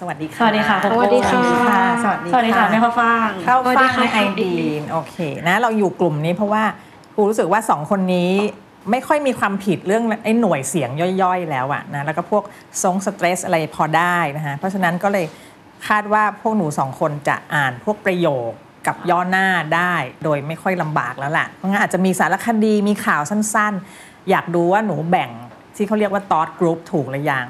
สวัสดีค่ะ สวัสดีค่ะสวัสดีค่ะ สวัสดีสวัสดีค่ะแม่ข้าวฟ่างเข้าสวัสดีค่ะฟังในไอดีโอเคนะเราอยู่กลุ่มนี้เพราะว่าครูรู้สึกว่าสองคนนี้ไม่ค่อยมีความผิดเรื่องไอ้หน่วยเสียงย่อยๆ แล้วอะนะแล้วก็พวกทรง stress อะไรพอได้นะฮะเพราะฉะนั้นก็เลยคาดว่าพวกหนูสองคนจะอ่านพวกประโยคกับย่อหน้าได้โดยไม่ค่อยลำบากแล้วล่ะเพราะงั้นอาจจะมีสารคดีมีข่าวสั้นๆ อยากดูว่าหนูแบ่งที่เขาเรียกว่า thought group ถูกหรือยัง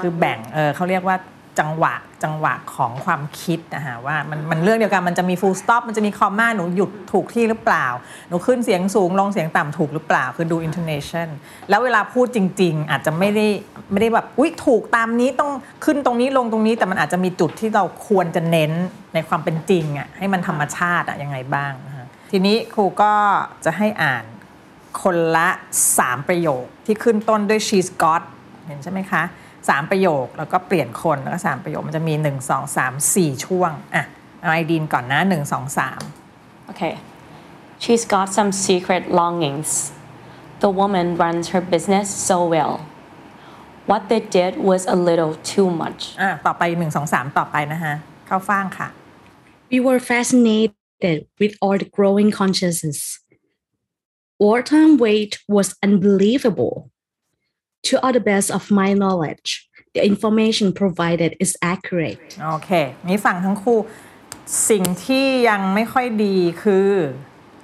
คือแบ่งเออเขาเรียกว่า จังหวะจังหวะของความคิดนะฮะว่ามันมันเรื่องเดียวกันมันจะมี full stop มันจะมีคอมมาหนูหยุดถูกที่หรือเปล่า หนูขึ้นเสียงสูงลงเสียงต่ำถูกหรือเปล่า คือดู intonation แล้วเวลาพูดจริง ๆ อาจจะไม่ได้ไม่ได้แบบอุ๊ยถูกตามนี้ต้องขึ้นตรงนี้ลงตรงนี้ แต่มันอาจจะมีจุดที่เราควรจะเน้นในความเป็นจริงอะให้มันธรรมชาติอะยังไงบ้างนะฮะทีนี้ครูก็จะให้อ่านคนละ 3 ประโยคที่ขึ้นต้นด้วย she's got เห็นใช่ไหมคะ สามประโยคแล้วก็เปลี่ยนคนแล้วก็สามประโยคมันจะมี 1 2 3 4 ช่วงอะเอาไอดีนก่อนนะ 1 2 3 Okay she's got some secret longings the woman runs her business so well what they did was a little too much อะต่อไป 1 2 3 ต่อไปนะฮะ เข้าฟ่างค่ะ We were fascinated with all the growing consciousness. Wartime weight was unbelievable. To all the best of my knowledge, the information provided is accurate. โอเค นี่ฟังทั้งคู่ สิ่งที่ยังไม่ค่อยดีคือ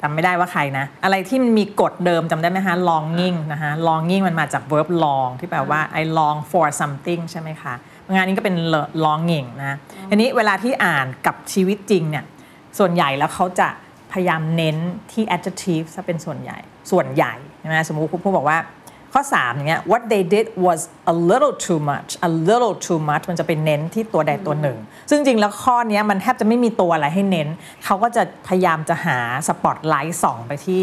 จำไม่ได้ว่าใครนะ อะไรที่มันมีกฎเดิมจำได้ไหมฮะ longing นะฮะ longing มันมาจาก verb long ที่แปลว่า I long for something ใช่ไหมคะ งานนี้ก็เป็น longing นะทีนี้เวลาที่อ่านกับชีวิตจริงเนี่ย ส่วนใหญ่แล้วเขาจะพยายามเน้นที่ adjective ซะเป็นส่วนใหญ่ ส่วนใหญ่ใช่ไหมสมมุติคุณพูดบอกว่า ข้อ3อย่างเงี้ย what they did was a little too much a little too much มันจะไปเน้นที่ตัวใดตัวหนึ่ง ซึ่งจริงแล้วข้อนี้มันแทบจะไม่มีตัวอะไรให้เน้น เขาก็จะพยายามจะหาสปอตไลท์ส่องไปที่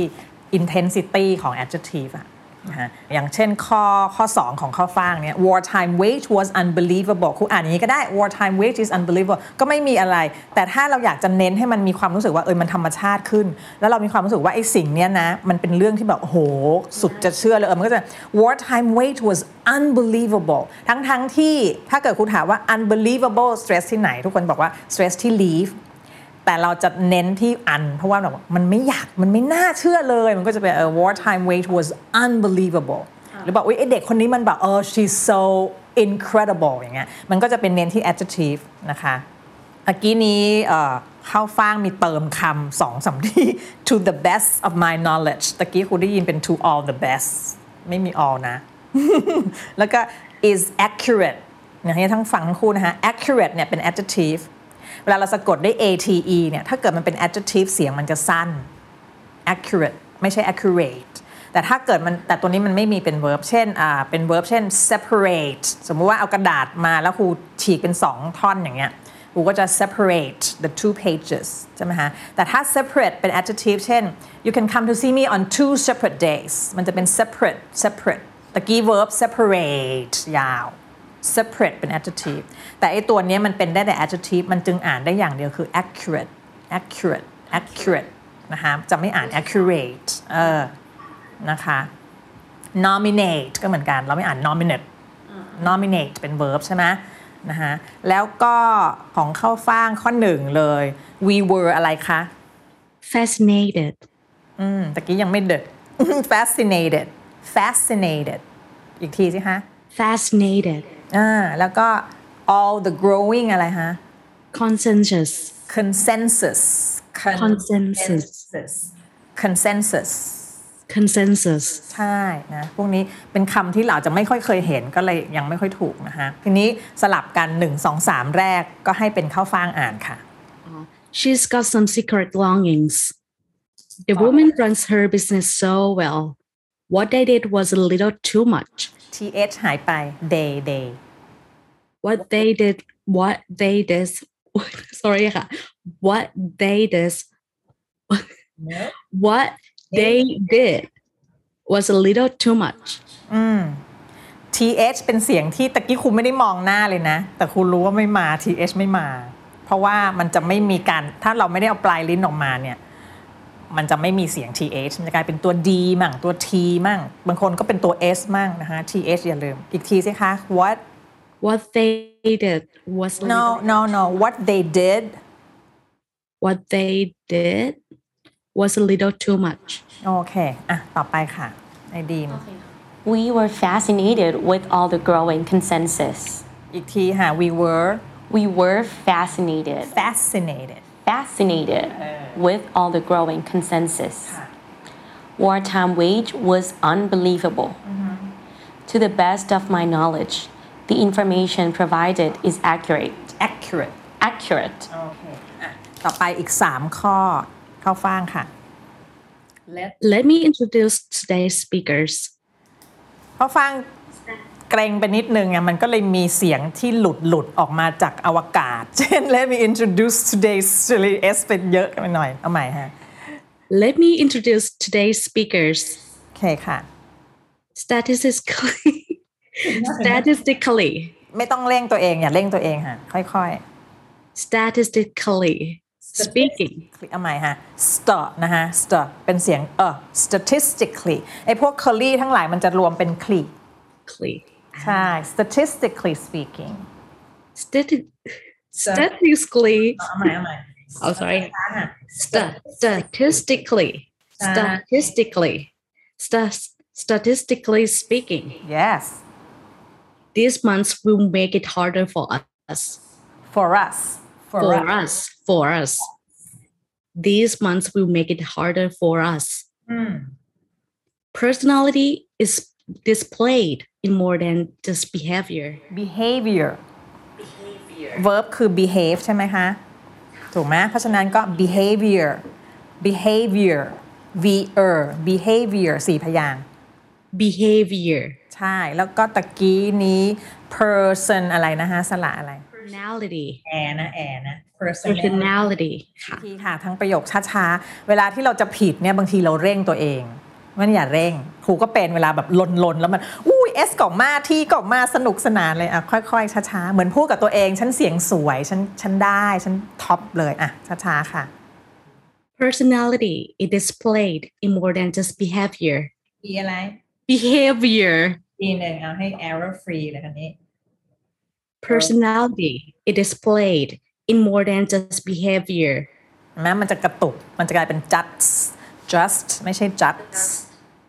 intensity ของ adjective อะ นะฮะอย่างเช่นข้อข้อ 2 ของข้อฟางเนี้ย wartime wage was unbelievable คุณอ่านอย่างนี้ก็ได้ wartime wage is unbelievable ก็ไม่มีอะไร แต่ถ้าเราอยากจะเน้นให้มันมีความรู้สึกว่าเออมันธรรมชาติขึ้น แล้วเรามีความรู้สึกว่าไอ้สิ่งเนี้ยนะ มันเป็นเรื่องที่แบบโอ้โหสุดจะเชื่อเลยเออมันก็จะ wartime wage was unbelievable ทั้งทั้งที่ถ้าเกิดคุณถามว่า unbelievable stress ที่ไหน ทุกคนบอกว่า stress ที่ leave แต่เราจะเน้นที่อัน เพราะว่าแบบมันไม่อยากมันไม่น่าเชื่อเลย มันก็จะเป็นเออ wartime wage was unbelievable หรือบอกอุ้ยไอเด็กคนนี้มันแบบเออ she's so incredible อย่างเงี้ยมันก็จะเป็นเน้นที่ adjective นะคะเมื่อกี้นี้เอ่อเข้าฟ้างมีเติมคำสองสามที่ to the best of my knowledge ตะกี้คุณได้ยินเป็น to all the best ไม่มี all นะ แล้วก็ is accurate อย่างนี้ทั้งฝั่งทั้งคู่นะคะ accurate เนี่ยเป็น adjective เวลาเราสะกดด้วย ate เนี่ยถ้าเกิดมันเป็น adjective เสียงมันจะสั้น accurate ไม่ใช่ accurate แต่ถ้าเกิดมันแต่ตัวนี้มันไม่มีเป็น verb เช่นอ่าเป็น verb เช่น separate สมมุติว่าเอากระดาษมาแล้วครูฉีกเป็น 2 ท่อนอย่างเงี้ยครูก็จะ separate the two pages ใช่ไหมฮะแต่ถ้า separate เป็น adjective เช่น you can come to see me on two separate days มันจะเป็น separate separate ตะกี้ verb separate ยาว separate เป็น adjective แต่ไอตัวเนี้ยมันเป็นได้แต่ adjective มันจึงอ่านได้อย่างเดียวคือ accurate accurate accurate นะคะจะไม่อ่าน accurate เออนะคะ nominate ก็เหมือนกัน เราไม่อ่าน nominate nominate เป็น verb ใช่ไหมนะคะแล้วก็ของเข้าฟ่างข้อหนึ่งเลย we were อะไรคะ Fascinated. อืมตะกี้ยังไม่เด็ด fascinated fascinated อีกทีสิคะ Fascinated. อ่าแล้วก็ all the growing อะไรฮะ Consensus. consensus Consensus. consensus Consensus. ใช่นะพวกนี้เป็นคำที่เราจะไม่ค่อยเคยเห็นก็เลยยังไม่ค่อยถูกนะคะทีนี้สลับกัน 1 2 3 แรกก็ให้เป็นข้าวฟ่างอ่านค่ะ She's got some secret longings. The woman runs her business so well. What they did was a little too much. Th หายไป they they What they did, what they did, sorry ค่ะ What they did what they did was a little too much. th เป็นเสียงที่ตะกี้ครูไม่ได้มองหน้าเลยนะ แต่ครูรู้ว่าไม่มา th ไม่มา เพราะว่ามันจะไม่มีการ ถ้าเราไม่ได้เอาปลายลิ้นออกมาเนี่ย มันจะไม่มีเสียง th มันจะกลายเป็นตัว d มั่งตัว t มั่ง บางคนก็เป็นตัว s มั่งนะคะ th อย่าลืม อีกทีสิคะ what What they did was a no little- no no what they did what they did was a little too much. โอเค อะ ต่อไปค่ะไอดีม We were fascinated with all the growing consensus. อีกทีค่ะ we were We were fascinated, fascinated fascinated with all the growing consensus. Wartime wage was unbelievable. To the best of my knowledge, the information provided is accurate. accurate Accurate. โอเค อ่ะ ต่อไปอีก 3 ข้อ เข้าฟ่างค่ะ let Let me introduce today's speakers. เข้าฟ่าง เกรงไปนิดนึงอะมันก็เลยมีเสียงที่หลุดหลุดออกมาจากอวกาศ เช่น let me introduce today's silly s เป็นเยอะไปหน่อย เอาใหม่ฮะ Let me introduce today's speakers. โอเคค่ะ Statistically, statistically, ไม่ต้องเร่งตัวเองอย่าเร่งตัวเองค่ะ ค่อย statistically speaking. ๆเอาใหม่ฮะ st นะฮะ st เป็นเสียงเออ statistically ไอ้พวก curly ทั้งหลายมันจะรวมเป็น cli ใช่ statistically speaking Stati- statistically, เอาใหม่เอาใหม่ oh sorry, Sta- statistically, statistically, sta- statistically speaking, yes these months will make it harder for us. for us For us, for us. These months will make it harder for us. Personality is displayed in more than just behavior. behavior verb คือ behave ใช่ไหมคะ ถูกไหมเพราะฉะนั้นก็ behavior behavior ver behavior สี่พยางค์ Behavior. ใช่ แล้วก็ตะกี้นี้ person อะไรนะฮะสละอะไร Personality. แอนะแอนะ Personality. ทีค่ะ ทั้งประโยคช้าๆ เวลาที่เราจะผิดเนี่ยบางทีเราเร่งตัวเอง มันอย่าเร่ง ครูก็เป็นเวลาแบบลนๆ แล้วมัน อุ้ยเอสก็มาทีก็มาสนุกสนานเลยอะค่อย ๆ ช้าๆ เหมือนพูดกับตัวเอง ฉันเสียงสวย ฉันฉันได้ ฉันท็อปเลยอะช้าๆ ค่ะ Personality is displayed in more than just behavior. ดีอะไร Behavior. ดีหนึ่งเอาให้ error free เลยคันนี้ Personality is displayed in more than just behavior. เห็นไหมมันจะกระตุก มันจะกลายเป็น just just ไม่ใช่ just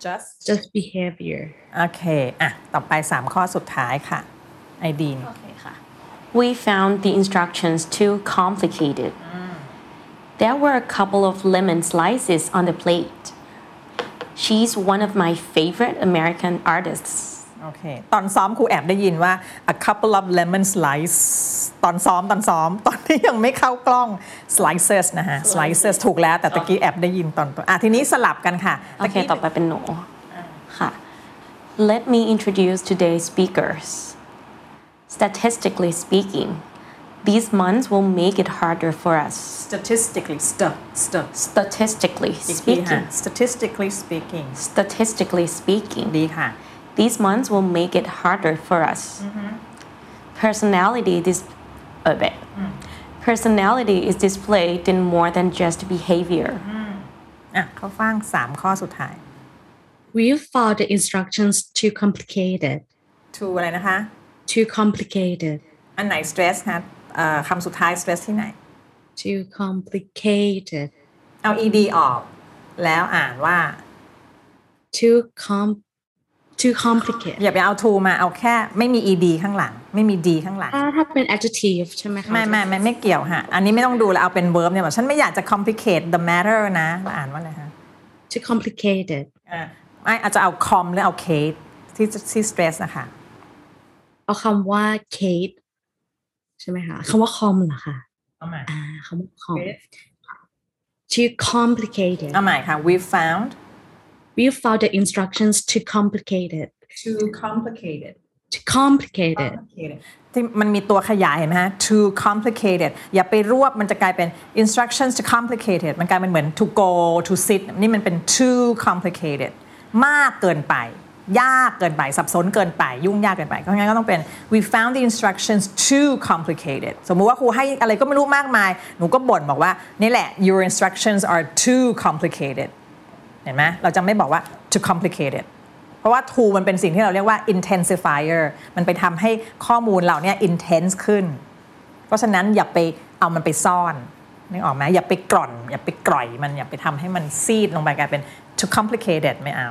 just Just behavior. โอเค อ่ะ ต่อไป 3 ข้อสุดท้ายค่ะ ไอดีน We found the instructions too complicated. There were a couple of lemon slices on the plate. She's one of my favorite American artists. โอเค ตอนซ้อมครูแอบได้ยินว่า a couple of lemon slice ตอนซ้อมตอนซ้อม ตอนที่ยังไม่เข้ากล้อง slices นะฮะ slices ถูกแล้วแต่ตะกี้แอบได้ยินตอนต้นอะทีนี้สลับกันค่ะโอตะเคกี้ต่อไปเป็นหนูค่ะ Let me introduce today's speakers. Statistically speaking, these months will make it harder for us. statistically st st Statistically อีกทีค่ะ speaking, statistically speaking statistically speaking, ดีค่ะ these months will make it harder for us. Personality this a bit. Personality is displayed in more than just behavior. อ่ะเข้าฟังสามข้อสุดท้าย We found the instructions too complicated. to อะไรนะคะ Too complicated. อันไหน stress คะเอ่อคำสุดท้าย stress ที่ไหน Too complicated. เอา ed ออก แล้วอ่านว่า Too com too complicated. อย่าไปเอา to มาเอาแค่ไม่มี ed ข้างหลัง ไม่มี d ข้างหลังถ้าถ้าเป็น adjective ใช่ไหมคะไม่ไม่ไม่ไม่เกี่ยวฮะ อันนี้ไม่ต้องดูแล้วเอาเป็น verb เนี่ยแบบฉันไม่อยากจะ complicate the matter นะเราอ่านว่าอะไรฮะ too complicated อ่าไม่อาจจะเอา com หรือเอา case ที่ที่ stress นะคะเอาคำว่า Kate ใช่ไหมคะคำว่า com เหรอคะเอาใหม่อ่าคำว่า com too complicated เอาใหม่ค่ะ we found we found the instructions too complicated too complicated too complicated ที่มันมีตัวขยายเห็นไหมฮะ too complicated อย่าไปรวบมันจะกลายเป็น instructions to complicated มันกลายเป็นเหมือน to go to sit นี่มันเป็น too complicated มากเกินไป ยากเกินไป สับสนเกินไป ยุ่งยากเกินไปก็งั้นก็ต้องเป็น we found the instructions too complicated สมมุติว่าครูให้อะไรก็ไม่รู้มากมาย หนูก็บ่นบอกว่า นี่แหละ your instructions are too complicated เห็นไหมเราจะไม่บอกว่า too complicated เพราะว่า to มันเป็นสิ่งที่เราเรียกว่า intensifier มันไปทำให้ข้อมูลเราเนี่ย intense ขึ้น เพราะฉะนั้นอย่าไปเอามันไปซ่อนนึกออกไหมอย่าไปกร่อน อย่าไปกร่อยมันอย่าไปทำให้มันซีดลงไปกลายเป็น too complicated ไม่เอา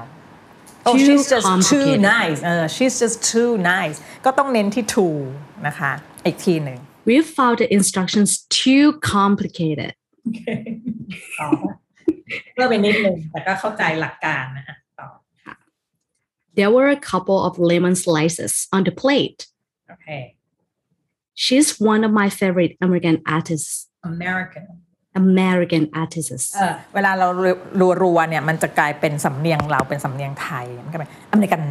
oh Too she's just too complicated. nice เออ she's just too nice ก็ต้องเน้นที่ too นะคะ อีกทีหนึ่ง We found the instructions too complicated. เพื่อไปนิดนึงแต่ก็เข้าใจหลักการนะอะต่อ There were a couple of lemon slices on the plate. โอเค She's one of my favorite American artists. American American artists. เออเวลาเรารัวๆเนี่ยมันจะกลายเป็นสำเนียงเราเป็นสำเนียงไทยมันก็เป็นอเมริกัน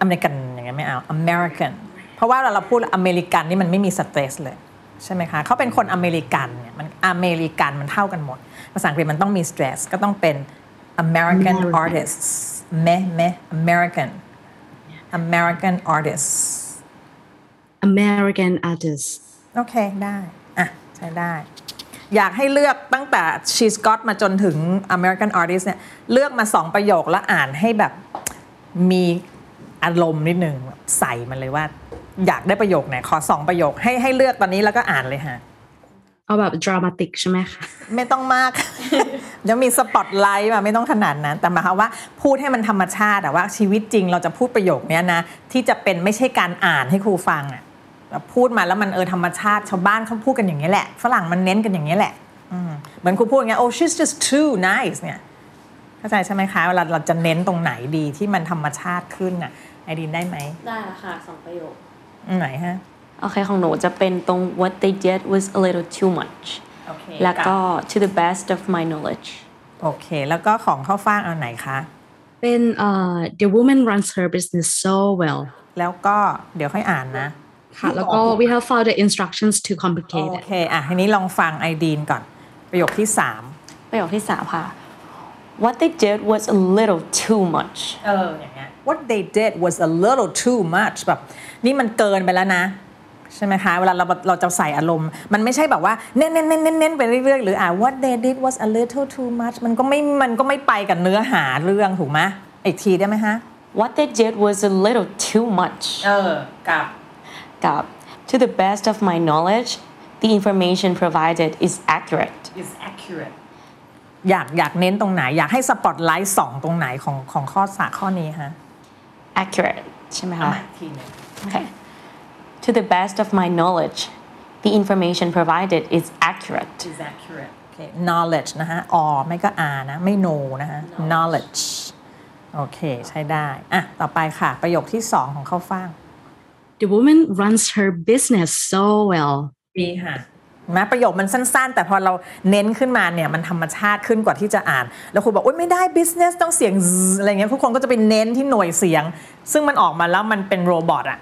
อเมริกันอย่างเงี้ยไม่เอา American เพราะว่าเราเราพูดอเมริกันนี่มันไม่มี stress เลย ใช่ไหมคะเขาเป็นคนอเมริกันเนี่ยมันอเมริกันมันเท่ากันหมด ภาษาอังกฤษมันต้องมี stress ก็ต้องเป็น American American. artists เมเม American American artists American artists. โอเค ได้ อะ ใช้ได้ อยากให้เลือกตั้งแต่ She's Got มาจนถึง American Artist เนี่ย เลือกมาสองประโยคแล้วอ่านให้แบบมีอารมณ์นิดหนึ่งแบบใส่มันเลยว่า อยากได้ประโยคไหนขอสองประโยคให้ให้เลือกตอนนี้แล้วก็อ่านเลยฮะ เอาแบบ dramatic ใช่ไหมคะไม่ต้องมากเดี๋ยวมีสปอตไลท์มาไม่ต้องขนาดนั้น แต่หมายความว่าพูดให้มันธรรมชาติแต่ว่าชีวิตจริงเราจะพูดประโยคเนี้ยนะที่จะเป็นไม่ใช่การอ่านให้ครูฟังอะแบบพูดมาแล้วมันเออธรรมชาติชาวบ้านเขาพูดกันอย่างนี้ยแหละฝรั่งมันเน้นกันอย่างนี้ยแหละอืมเหมือนครูพูดอย่างเงี้ย oh she's just too nice เนี่ยเข้าใจใช่ไหมคะเวลาเราจะเน้นตรงไหนดีที่มันธรรมชาติขึ้นน่ะไอดีนได้ไหมได้ละค่ะสองประโยคไหนฮะ โอเคของหนูจะเป็นตรง what they did was a little too much โอเคแล้วก็ to the best of my knowledge โอเค แล้วก็ของข้าวฟ่างเอาไหนคะ เป็น uh, the woman runs her business so well แล้วก็เดี๋ยวค่อยอ่านนะค่ะแล้วก็ we have found the instructions too โอ complicated เคอะทีนี้ลองฟังไอดีนก่อน ประโยคที่สามประโยคที่สามค่ะ what they did was a little too much เอออย่างเงี้ย what they did was a little too much แบบนี่มันเกินไปแล้วนะ ใช่ไหมคะเวลาเราเราจะใส่อารมณ์ มันไม่ใช่แบบว่าเน้นเน้นเน้นเน้นเน้นไปเรื่อยๆ หรืออ่า what they did was a little too much มันก็ไม่มันก็ไม่ไปกับเนื้อหาเรื่องถูกไหมอีกทีได้ไหมฮะ what they did was a little too much เออกับกับ to the best of my knowledge the information provided is accurate is accurate อยากอยากเน้นตรงไหน อยากให้สปอตไลท์ส่องตรงไหนของของข้อสาข้อนี้ฮะ accurate ใช่ไหมเอาคะใหม่อีกทีหนึง Okay. To the best of my knowledge, the information provided is accurate. is accurate โอเค knowledge นะฮะ or ไม่ก็ r นะ ไม่ no นะฮะ knowledge โอเค ใช้ได้ อะ ต่อไปค่ะ ประโยคที่สองของข้าวฟ่าง the woman runs her business so well ดีค่ะนะประโยคมันสั้น ๆ แต่พอเราเน้นขึ้นมาเนี่ยมันธรรมชาติขึ้นกว่าที่จะอ่าน แล้วครูบอกโอ๊ยไม่ได้ business ต้องเสียง z อะไรเงี้ยทุกคนก็จะไปเน้นที่หน่วยเสียง ซึ่งมันออกมาแล้วมันเป็นโรบอทอะ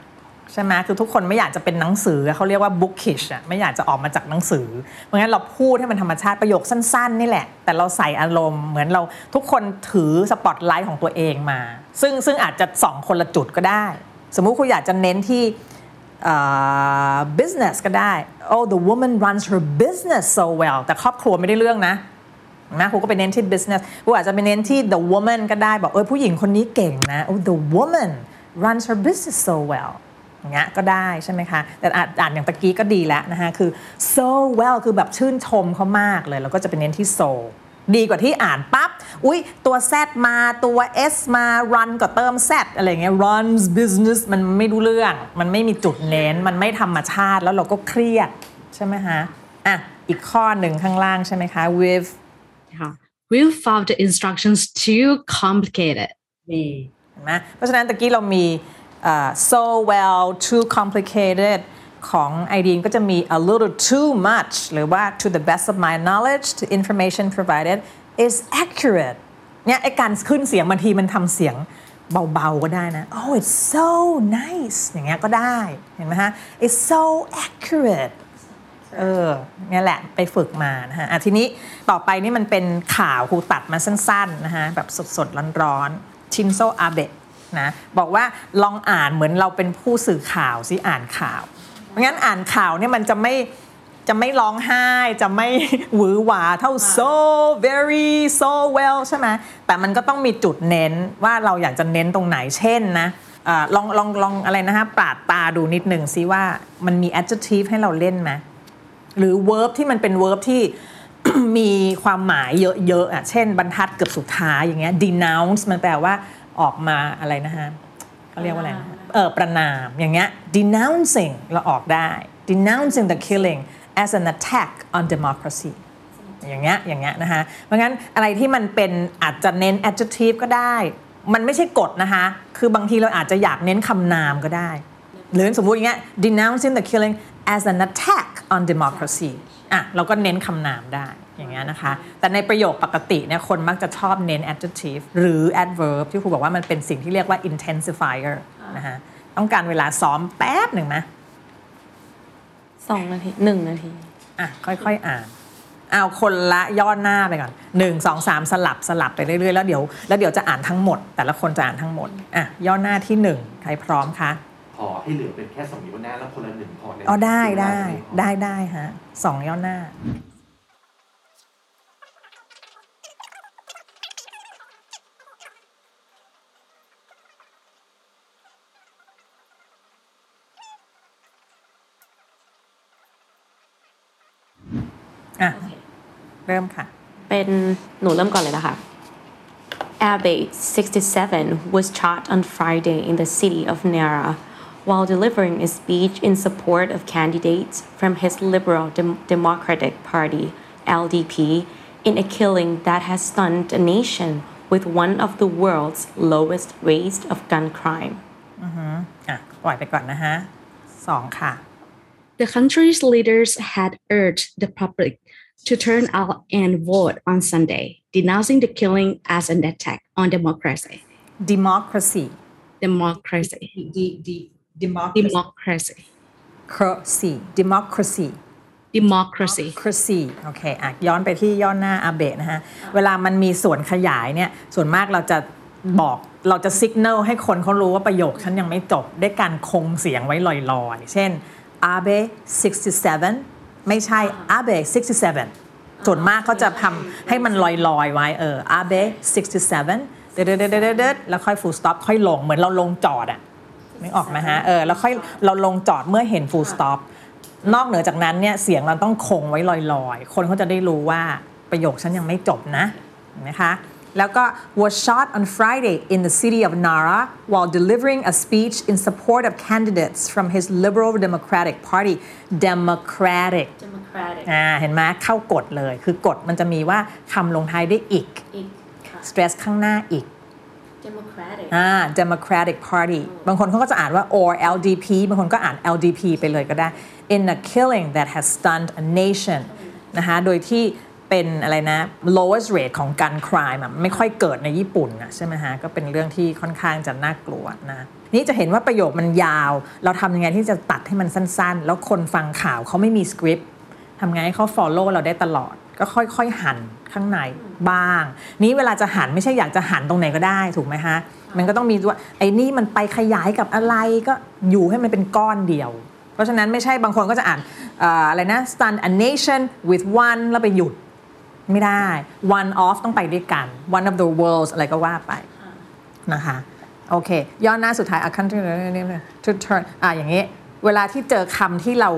ใช่ไหมคือทุกคนไม่อยากจะเป็นหนังสือเขาเรียกว่า bookish อะไม่อยากจะออกมาจากหนังสือ เพราะงั้นเราพูดให้มันธรรมชาติประโยคสั้นๆ นี่แหละ แต่เราใส่อารมณ์เหมือนเราทุกคนถือสปอตไลท์ของตัวเองมา ซึ่งซึ่งอาจจะสองคนละจุดก็ได้ สมมุติคุณอยากจะเน้นที่ uh, business ก็ได้ oh the woman runs her business so well แต่ครอบครัวไม่ได้เรื่องนะนะครูก็ไปเน้นที่ business ครูอาจจะไปเน้นที่ the woman ก็ได้ บอกเออผู้หญิงคนนี้เก่งนะ oh the woman runs her business so well เงี้ยก็ได้ใช่ไหมคะแต่อ่านอ่านอย่างตะกี้ก็ดีแล้วนะคะคือ so well คือแบบชื่นชมเขามากเลย แล้วก็จะไปเน้นที่ so ดีกว่าที่อ่านปั๊บ อุ๊ยตัว Z มาตัว S มา run ก็เติม Z อะไรเงี้ย runs business มันไม่รู้เรื่อง มันไม่มีจุดเน้น มันไม่ธรรมชาติแล้วเราก็เครียด ใช่ไหมฮะ อะ อีกข้อหนึ่งข้างล่างใช่ไหมคะ with ค่ะ we found the instructions too complicated ดีเห็นไหมเพราะฉะนั้นตะกี้เรามี เอ่อ so well too complicated ของไอดีนก็จะมี a little too much หรือว่า to the best of my knowledge the information provided is accurate เนี่ยไอการขึ้นเสียงบางทีมันทำเสียงเบาๆก็ได้นะ oh it's so nice อย่างเงี้ยก็ได้เห็นไหมฮะ it's so accurate เออเนี่ยแหละไปฝึกมานะฮะะทีนี้ต่อไปนี่มันเป็นข่าวครูตัดมาสั้นๆนะฮะแบบสดๆร้อนๆชินโซอาเบะ นะบอกว่าลองอ่านเหมือนเราเป็นผู้สื่อข่าวสิอ่านข่าวเพราะงั้นอ่านข่าวเนี่ยมันจะไม่จะไม่ร้องไห้จะไม่หวือหวาเท่า so very so well ใช่ไหมแต่มันก็ต้องมีจุดเน้นว่าเราอยากจะเน้นตรงไหนเช่นนะอลองลองลองอะไรนะฮะปราดตาดูนิดหนึ่งซิว่ามันมี adjective ให้เราเล่นไหมหรือ verb ที่มันเป็น verb ที่มีความหมายเยอะๆอะเช่นบรรทัดเกือบสุดท้ายอย่างเงี้ย denounce มันแปลว่า ออกมาอะไรนะฮะเขาเรียกว่าอะไรนะเออประนามอย่างเงี้ย denouncing เราออกได้ denouncing the killing as an attack on democracy อย่างเงี้ยอย่างเงี้ยนะคะเพราะงั้นอะไรที่มันเป็นอาจจะเน้น adjective ก็ได้ มันไม่ใช่กฎนะคะ คือบางทีเราอาจจะอยากเน้นคำนามก็ได้ หรือสมมุติอย่างเงี้ย denouncing the killing as an attack on democracy อะเราก็เน้นคำนามได้ อย่างเงี้ยนะคะ แต่ในประโยคปกติเนี่ยคนมักจะชอบเน้น adjective หรือ adverb ที่ครูบอกว่ามันเป็นสิ่งที่เรียกว่า intensifier นะคะต้องการเวลาซ้อมแป๊บหนึ่งไหมสองนาทีหนึ่งนาที อะ ค่อยๆ อ่าน เอาคนละย่อหน้าไปก่อนหนึ่งสองสามสลับสลับไปเรื่อยๆ แล้วเดี๋ยวแล้วเดี๋ยวจะอ่านทั้งหมด แต่ละคนจะอ่านทั้งหมด อะ ย่อหน้าที่หนึ่งใครพร้อมคะพอให้เหลือเป็นแค่สองนิ้วหน้าแล้วคนละหนึ่งพอในอ๋อได้ได้ได้ได้ฮะสองย่อหน้า เริ่มค่ะ เป็นหนูเริ่มก่อนเลยนะคะ Abe, 67, was shot on Friday in the city of Nara while delivering a speech in support of candidates from his Liberal Dem- Democratic Party, LDP, in a killing that has stunned a nation with one of the world's lowest rates of gun crime. อ่ะ ปล่อยไปก่อนนะฮะสองค่ะ The country's leaders had urged the public to turn out and vote on Sunday, denouncing the killing as an attack on democracy. democracy Democracy. D D democracy Democracy. democracy democracy Democracy. democracy โอเคอะย้อนไปที่ย่อหน้าอาเบะนะฮะ เวลามันมีส่วนขยายเนี่ย ส่วนมากเราจะบอกเราจะสัญญาณให้คนเขารู้ว่าประโยคฉันยังไม่จบ ด้วยการคงเสียงไว้ลอยๆ เช่นอาเบะ67 ไม่ใช่อาเบ67ส่วนมากเขาจะทำให้มันลอยๆ ไว้เอออาเบ67เด็ดๆๆๆแล้วค่อย full stop ค่อยลงเหมือนเราลงจอดอะนึกออกไหมฮะเออแล้วค่อยเราลงจอดเมื่อเห็น full stop นอกเหนือจากนั้นเนี่ยเสียงเราต้องคงไว้ลอยๆ คนเขาจะได้รู้ว่าประโยคฉันยังไม่จบนะนไหมคะ แล้วก็ was shot on Friday in the city of Nara while delivering a speech in support of candidates from his Liberal Democratic Party Democratic Democratic. อ่าเห็นไหมเข้ากฎเลย คือกฎมันจะมีว่าคำลงท้ายด้วยอีก stress ข้างหน้าอีก Democratic. อ่า Democratic Party บางคนเขาก็จะอ่านว่า or LDP บางคนก็อ่าน LDP ไปเลยก็ได้ in a killing that has stunned a nation นะคะโดยที่ เป็นอะไรนะ lowest rate ของการ crime ไม่ค่อยเกิดในญี่ปุ่นนะใช่ไหมฮะ ก็เป็นเรื่องที่ค่อนข้างจะน่ากลัวนะนี่จะเห็นว่าประโยคมันยาว เราทำยังไงที่จะตัดให้มันสั้นๆ แล้วคนฟังข่าวเขาไม่มีสคริปต์ทำไงให้เขา follow เราได้ตลอด ก็ค่อยๆ หันข้างในบ้าง นี้เวลาจะหันไม่ใช่อยากจะหันตรงไหนก็ได้ถูกไหมฮะ มันก็ต้องมีว่าไอ้นี่มันไปขยายกับอะไรก็อยู่ให้มันเป็นก้อนเดียว เพราะฉะนั้นไม่ใช่บางคนก็จะอ่านอออะไรนะ stun a nation with one แล้วไปหยุด ไม่ได้ one of ต้องไปด้วยกัน one of the worlds อะไรก็ว่าไปนะคะโอเคย่อหน้าสุดท้าย a country to turn อะอย่างนี้ เวลาที่เจอคำที่เรา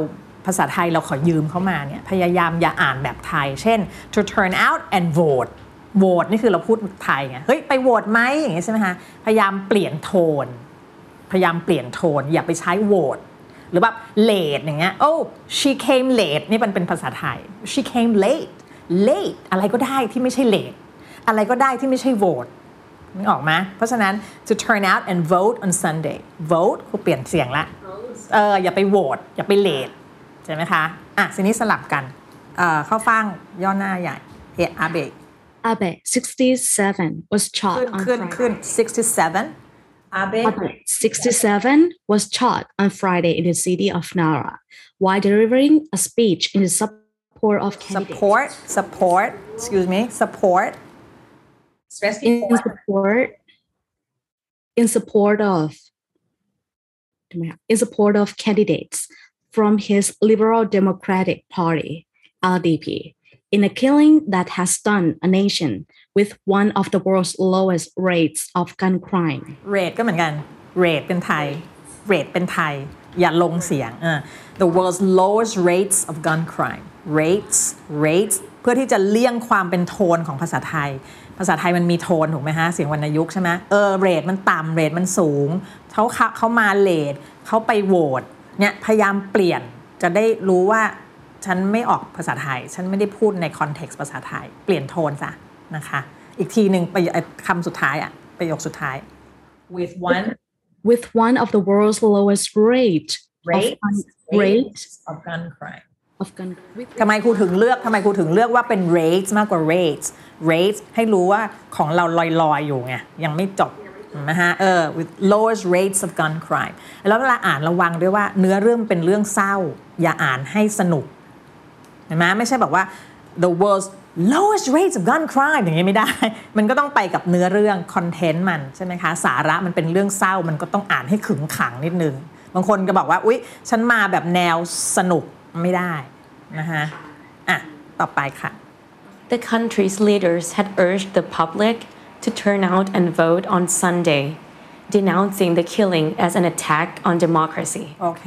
ภาษาไทยเราขอยืมเข้ามาเนี่ยพยายามอย่าอ่านแบบไทย เช่น to turn out and vote vote นี่คือเราพูดไทยไงเฮ้ยไปโหวตไหมอย่างงี้ใช่ไหมคะพยายามเปลี่ยนโทน พยายามเปลี่ยนโทน อย่าไปใช้ vote หรือแบบ late อย่างเงี้ย oh she came late นี่มันเป็นภาษาไทย she came late late อะไรก็ได้ที่ไม่ใช่ late อะไรก็ได้ที่ไม่ใช่ vote นึกออกไหมเพราะฉะนั้น to turn out and vote on Sunday vote คือเปลี่ยนเสียงละเอออย่าไปโหวตอย่าไปเลทใช่ไหมคะ อะทีนี้สลับกันเอ่อเข้าฟังย่อหน้าใหญ่เอะอาเบะ Abe, 67, was shot ขึ้น on ขึ้น Friday. ขึ้น 67 Abe Abe, 67, was shot on Friday in the city of Nara while delivering a speech in support of candidates. support support excuse me support stress in support in support of in support of candidates from his Liberal Democratic Party LDP in a killing that has stunned a nation with one of the world's lowest rates of gun crime. เรทก็เหมือนกัน เรทเป็นไทย เรทเป็นไทย อย่าลงเสียง the world's lowest rates of gun crime rates rates เพื่อที่จะเลี่ยงความเป็นโทนของภาษาไทย ภาษาไทยมันมีโทนถูกไหมฮะ เสียงวรรณยุกต์ใช่ไหมเออ rate มันต่ำ rate มันสูงเขาเขาเขามา late เขาไปโหวตเนี่ยพยายามเปลี่ยนจะได้รู้ว่าฉันไม่ออกภาษาไทย ฉันไม่ได้พูดใน context ภาษาไทย เปลี่ยนโทนซะนะคะ อีกทีหนึ่งไปคำสุดท้ายอะประโยคสุดท้าย with one With one of the world's lowest rate Rates? of gun, rate of gun crime of gun with ทำไมครูถึงเลือกทำไมครูถึงเลือกว่าเป็น rates มากกว่า rates rates ให้รู้ว่าของเราลอยๆอยู่ไงยังไม่จบนะฮะเออ with lowest rates of gun crime แล้วเวลาอ่านระวังด้วยว่าเนื้อเรื่องเป็นเรื่องเศร้า อย่าอ่านให้สนุกเห็นไหมไม่ใช่แบบว่า the world's lowest rates of gun crime อย่างนี้ไม่ได้ มันก็ต้องไปกับเนื้อเรื่องคอนเทนต์มันใช่ไหมคะ สาระมันเป็นเรื่องเศร้ามันก็ต้องอ่านให้ขึงขังนิดนึง บางคนก็บอกว่า อุ๊ย ฉันมาแบบแนวสนุกไม่ได้นะคะอะ ต่อไปค่ะ The country's leaders had urged the public to turn out and vote on Sunday, denouncing the killing as an attack on democracy. โอเค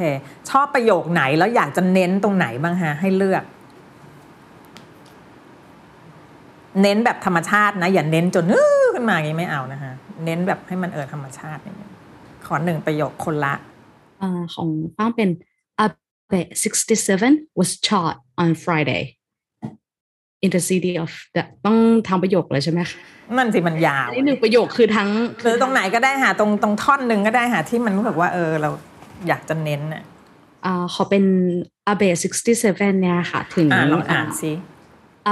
ชอบประโยคไหนแล้วอยากจะเน้นตรงไหนบ้างฮะ ให้เลือก เน้นแบบธรรมชาตินะ อย่าเน้นจนอื้อขึ้นมาอย่างนี้ไม่เอานะฮะเน้นแบบให้มันเออธรรมชาตินิดนึงขอหนึ่งประโยคคนละอ่าของป้างเป็น Abe 67 was shot on Friday in the city of ต้องทำประโยคเลยใช่ไหมคะนั่นสิมันยาวอันนี้หนึ่งประโยคคือทั้งหรือตรงไหนก็ได้หาตรงตรงท่อนหนึ่งก็ได้หาที่มันรู้สึกว่าเออเราอยากจะเน้นอะอ่าขอเป็น Abe 67 เนี่ยค่ะ ถึงอ่าลองอ่านสิ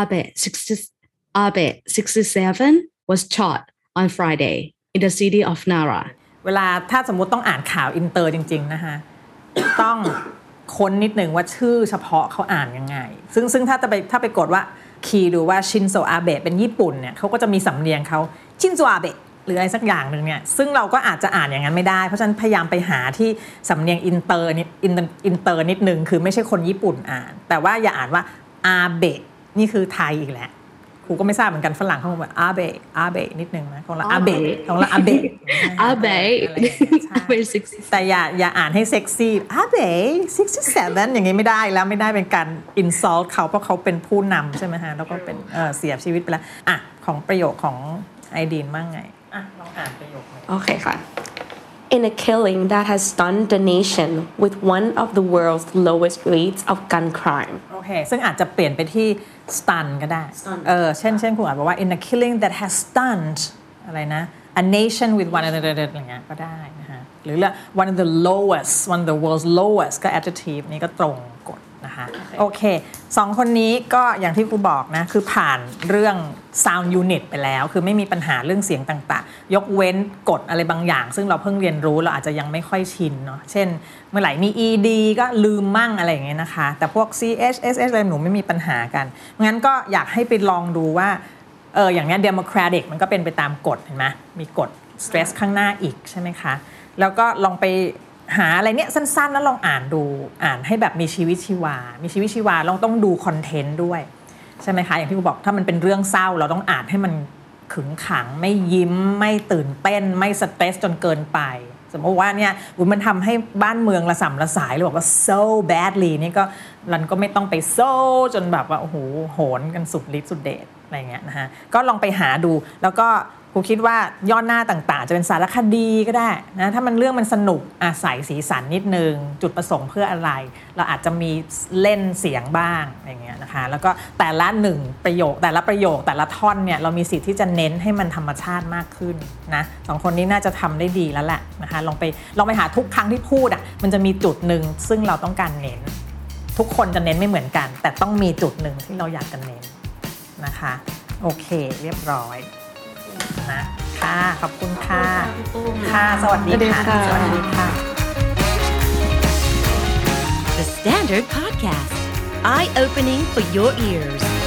Abe 60 Abe 67 was shot on Friday in the city of Nara เวลาถ้าสมมติต้องอ่านข่าวอินเตอร์จริง ๆ นะคะต้องค้นนิดหนึ่งว่าชื่อเฉพาะเขาอ่านยังไง ซึ่งซึ่งถ้าจะไปถ้าไปกดว่าคีย์ดูว่าชินโซอาเบะเป็นญี่ปุ่นเนี่ยเขาก็จะมีสำเนียงเขาชินโซอาเบะหรืออะไรสักอย่างหนึ่งเนี่ยซึ่งเราก็อาจจะอ่านอย่างนั้นไม่ได้ เพราะฉะนั้นพยายามไปหาที่สำเนียงอินเตอร์นิดอินอินเตอร์นิดหนึ่งคือไม่ใช่คนญี่ปุ่นอ่าน แต่ว่าอย่าอ่านว่าอาเบะนี่คือไทยอีกแหละ ครูก็ไม่ทราบเหมือนกันฝรั่งเขาบอกว่าอาเบะอาเบะนิดนึงนะของเราอาเบะของเราอาเบะ Abe อะไรอย่างเงี้ยใช่ Abe 60แต่อย่าอย่าอ่านให้เซ็กซี่อาเบ67อย่างงี้ไม่ได้แล้วไม่ได้เป็นการ insult เขาเพราะเขาเป็นผู้นำใช่ไหมฮะ แล้วก็เป็นเอ่อเสียชีวิตไปแล้วอะของประโยคของไอดีนบ้างไงอะลองอ่านประโยคหน่อย Okay, fine. In a killing that has stunned the nation with one of the world's lowest rates of gun crime. โอเค ซึ่งอาจจะเปลี่ยนไปที่ stun ก็ได้ เออ เช่น เช่นคุณอาจบอกว่า in a killing that has stunned อะไรนะ a nation with one อะไรอย่างเงี้ยก็ได้นะฮะ หรือเรื่อง one of the lowest one of the world's lowest ก็ adjective นี้ก็ตรงกฎนะคะ โอเค สองคนนี้ก็อย่างที่ครูบอกนะ คือผ่านเรื่อง sound unit ไปแล้ว คือไม่มีปัญหาเรื่องเสียงต่างๆ ยกเว้นกฎอะไรบางอย่าง ซึ่งเราเพิ่งเรียนรู้เราอาจจะยังไม่ค่อยชินเนาะเช่น เมื่อไหร่มี ed ก็ลืมมั่งอะไรอย่างเงี้ยนะคะ แต่พวก ch ss อะไรหนูไม่มีปัญหากัน งั้นก็อยากให้ไปลองดูว่าเอออย่างเนี้ย democratic มันก็เป็นไปตามกฎเห็นไหมมีกฎ stress ข้างหน้าอีกใช่ไหมคะ แล้วก็ลองไปหาอะไรเนี้ยสั้นๆ แล้วลองอ่านดูอ่านให้แบบมีชีวิตชีวา มีชีวิตชีวาเราต้องดูคอนเทนต์ด้วย ใช่ไหมคะ อย่างที่ผมบอกถ้ามันเป็นเรื่องเศร้าเราต้องอ่านให้มันขึงขังไม่ยิ้มไม่ตื่นเต้น ไม่สเตรสจนเกินไป สมมติว่าเนี่ยมันทำให้บ้านเมืองระสำระสายเลยบอกว่า so badly นี่ก็รันก็ไม่ต้องไป so จนแบบว่าโอ้โหโหนกันสุดฤทธิ์สุดเดชอะไรเงี้ยนะฮะก็ลองไปหาดูแล้วก็ ครูคิดว่าย่อหน้าต่างๆ จะเป็นสารคดีก็ได้นะถ้ามันเรื่องมันสนุกอาศัยสีสันนิดนึง จุดประสงค์เพื่ออะไร เราอาจจะมีเล่นเสียงบ้างอย่างเงี้ยนะคะแล้วก็แต่ละหนึ่งประโยค แต่ละประโยคแต่ละท่อนเนี่ยเรามีสิทธิ์ที่จะเน้นให้มันธรรมชาติมากขึ้นนะสองคนนี้น่าจะทำได้ดีแล้วแหละนะคะลองไปลองไปหาทุกครั้งที่พูดอะมันจะมีจุดหนึ่งซึ่งเราต้องการเน้น ทุกคนจะเน้นไม่เหมือนกัน แต่ต้องมีจุดหนึ่งที่เราอยากจะเน้นนะคะโอเค เรียบร้อย นะค่ะขอบคุณค่ะ ขอบคุณค่ะ พี่ปุ้มค่ะสวัสดีค่ะ สวัสดีค่ะ สวัสดีค่ะ The Standard Podcast, eye opening for your ears.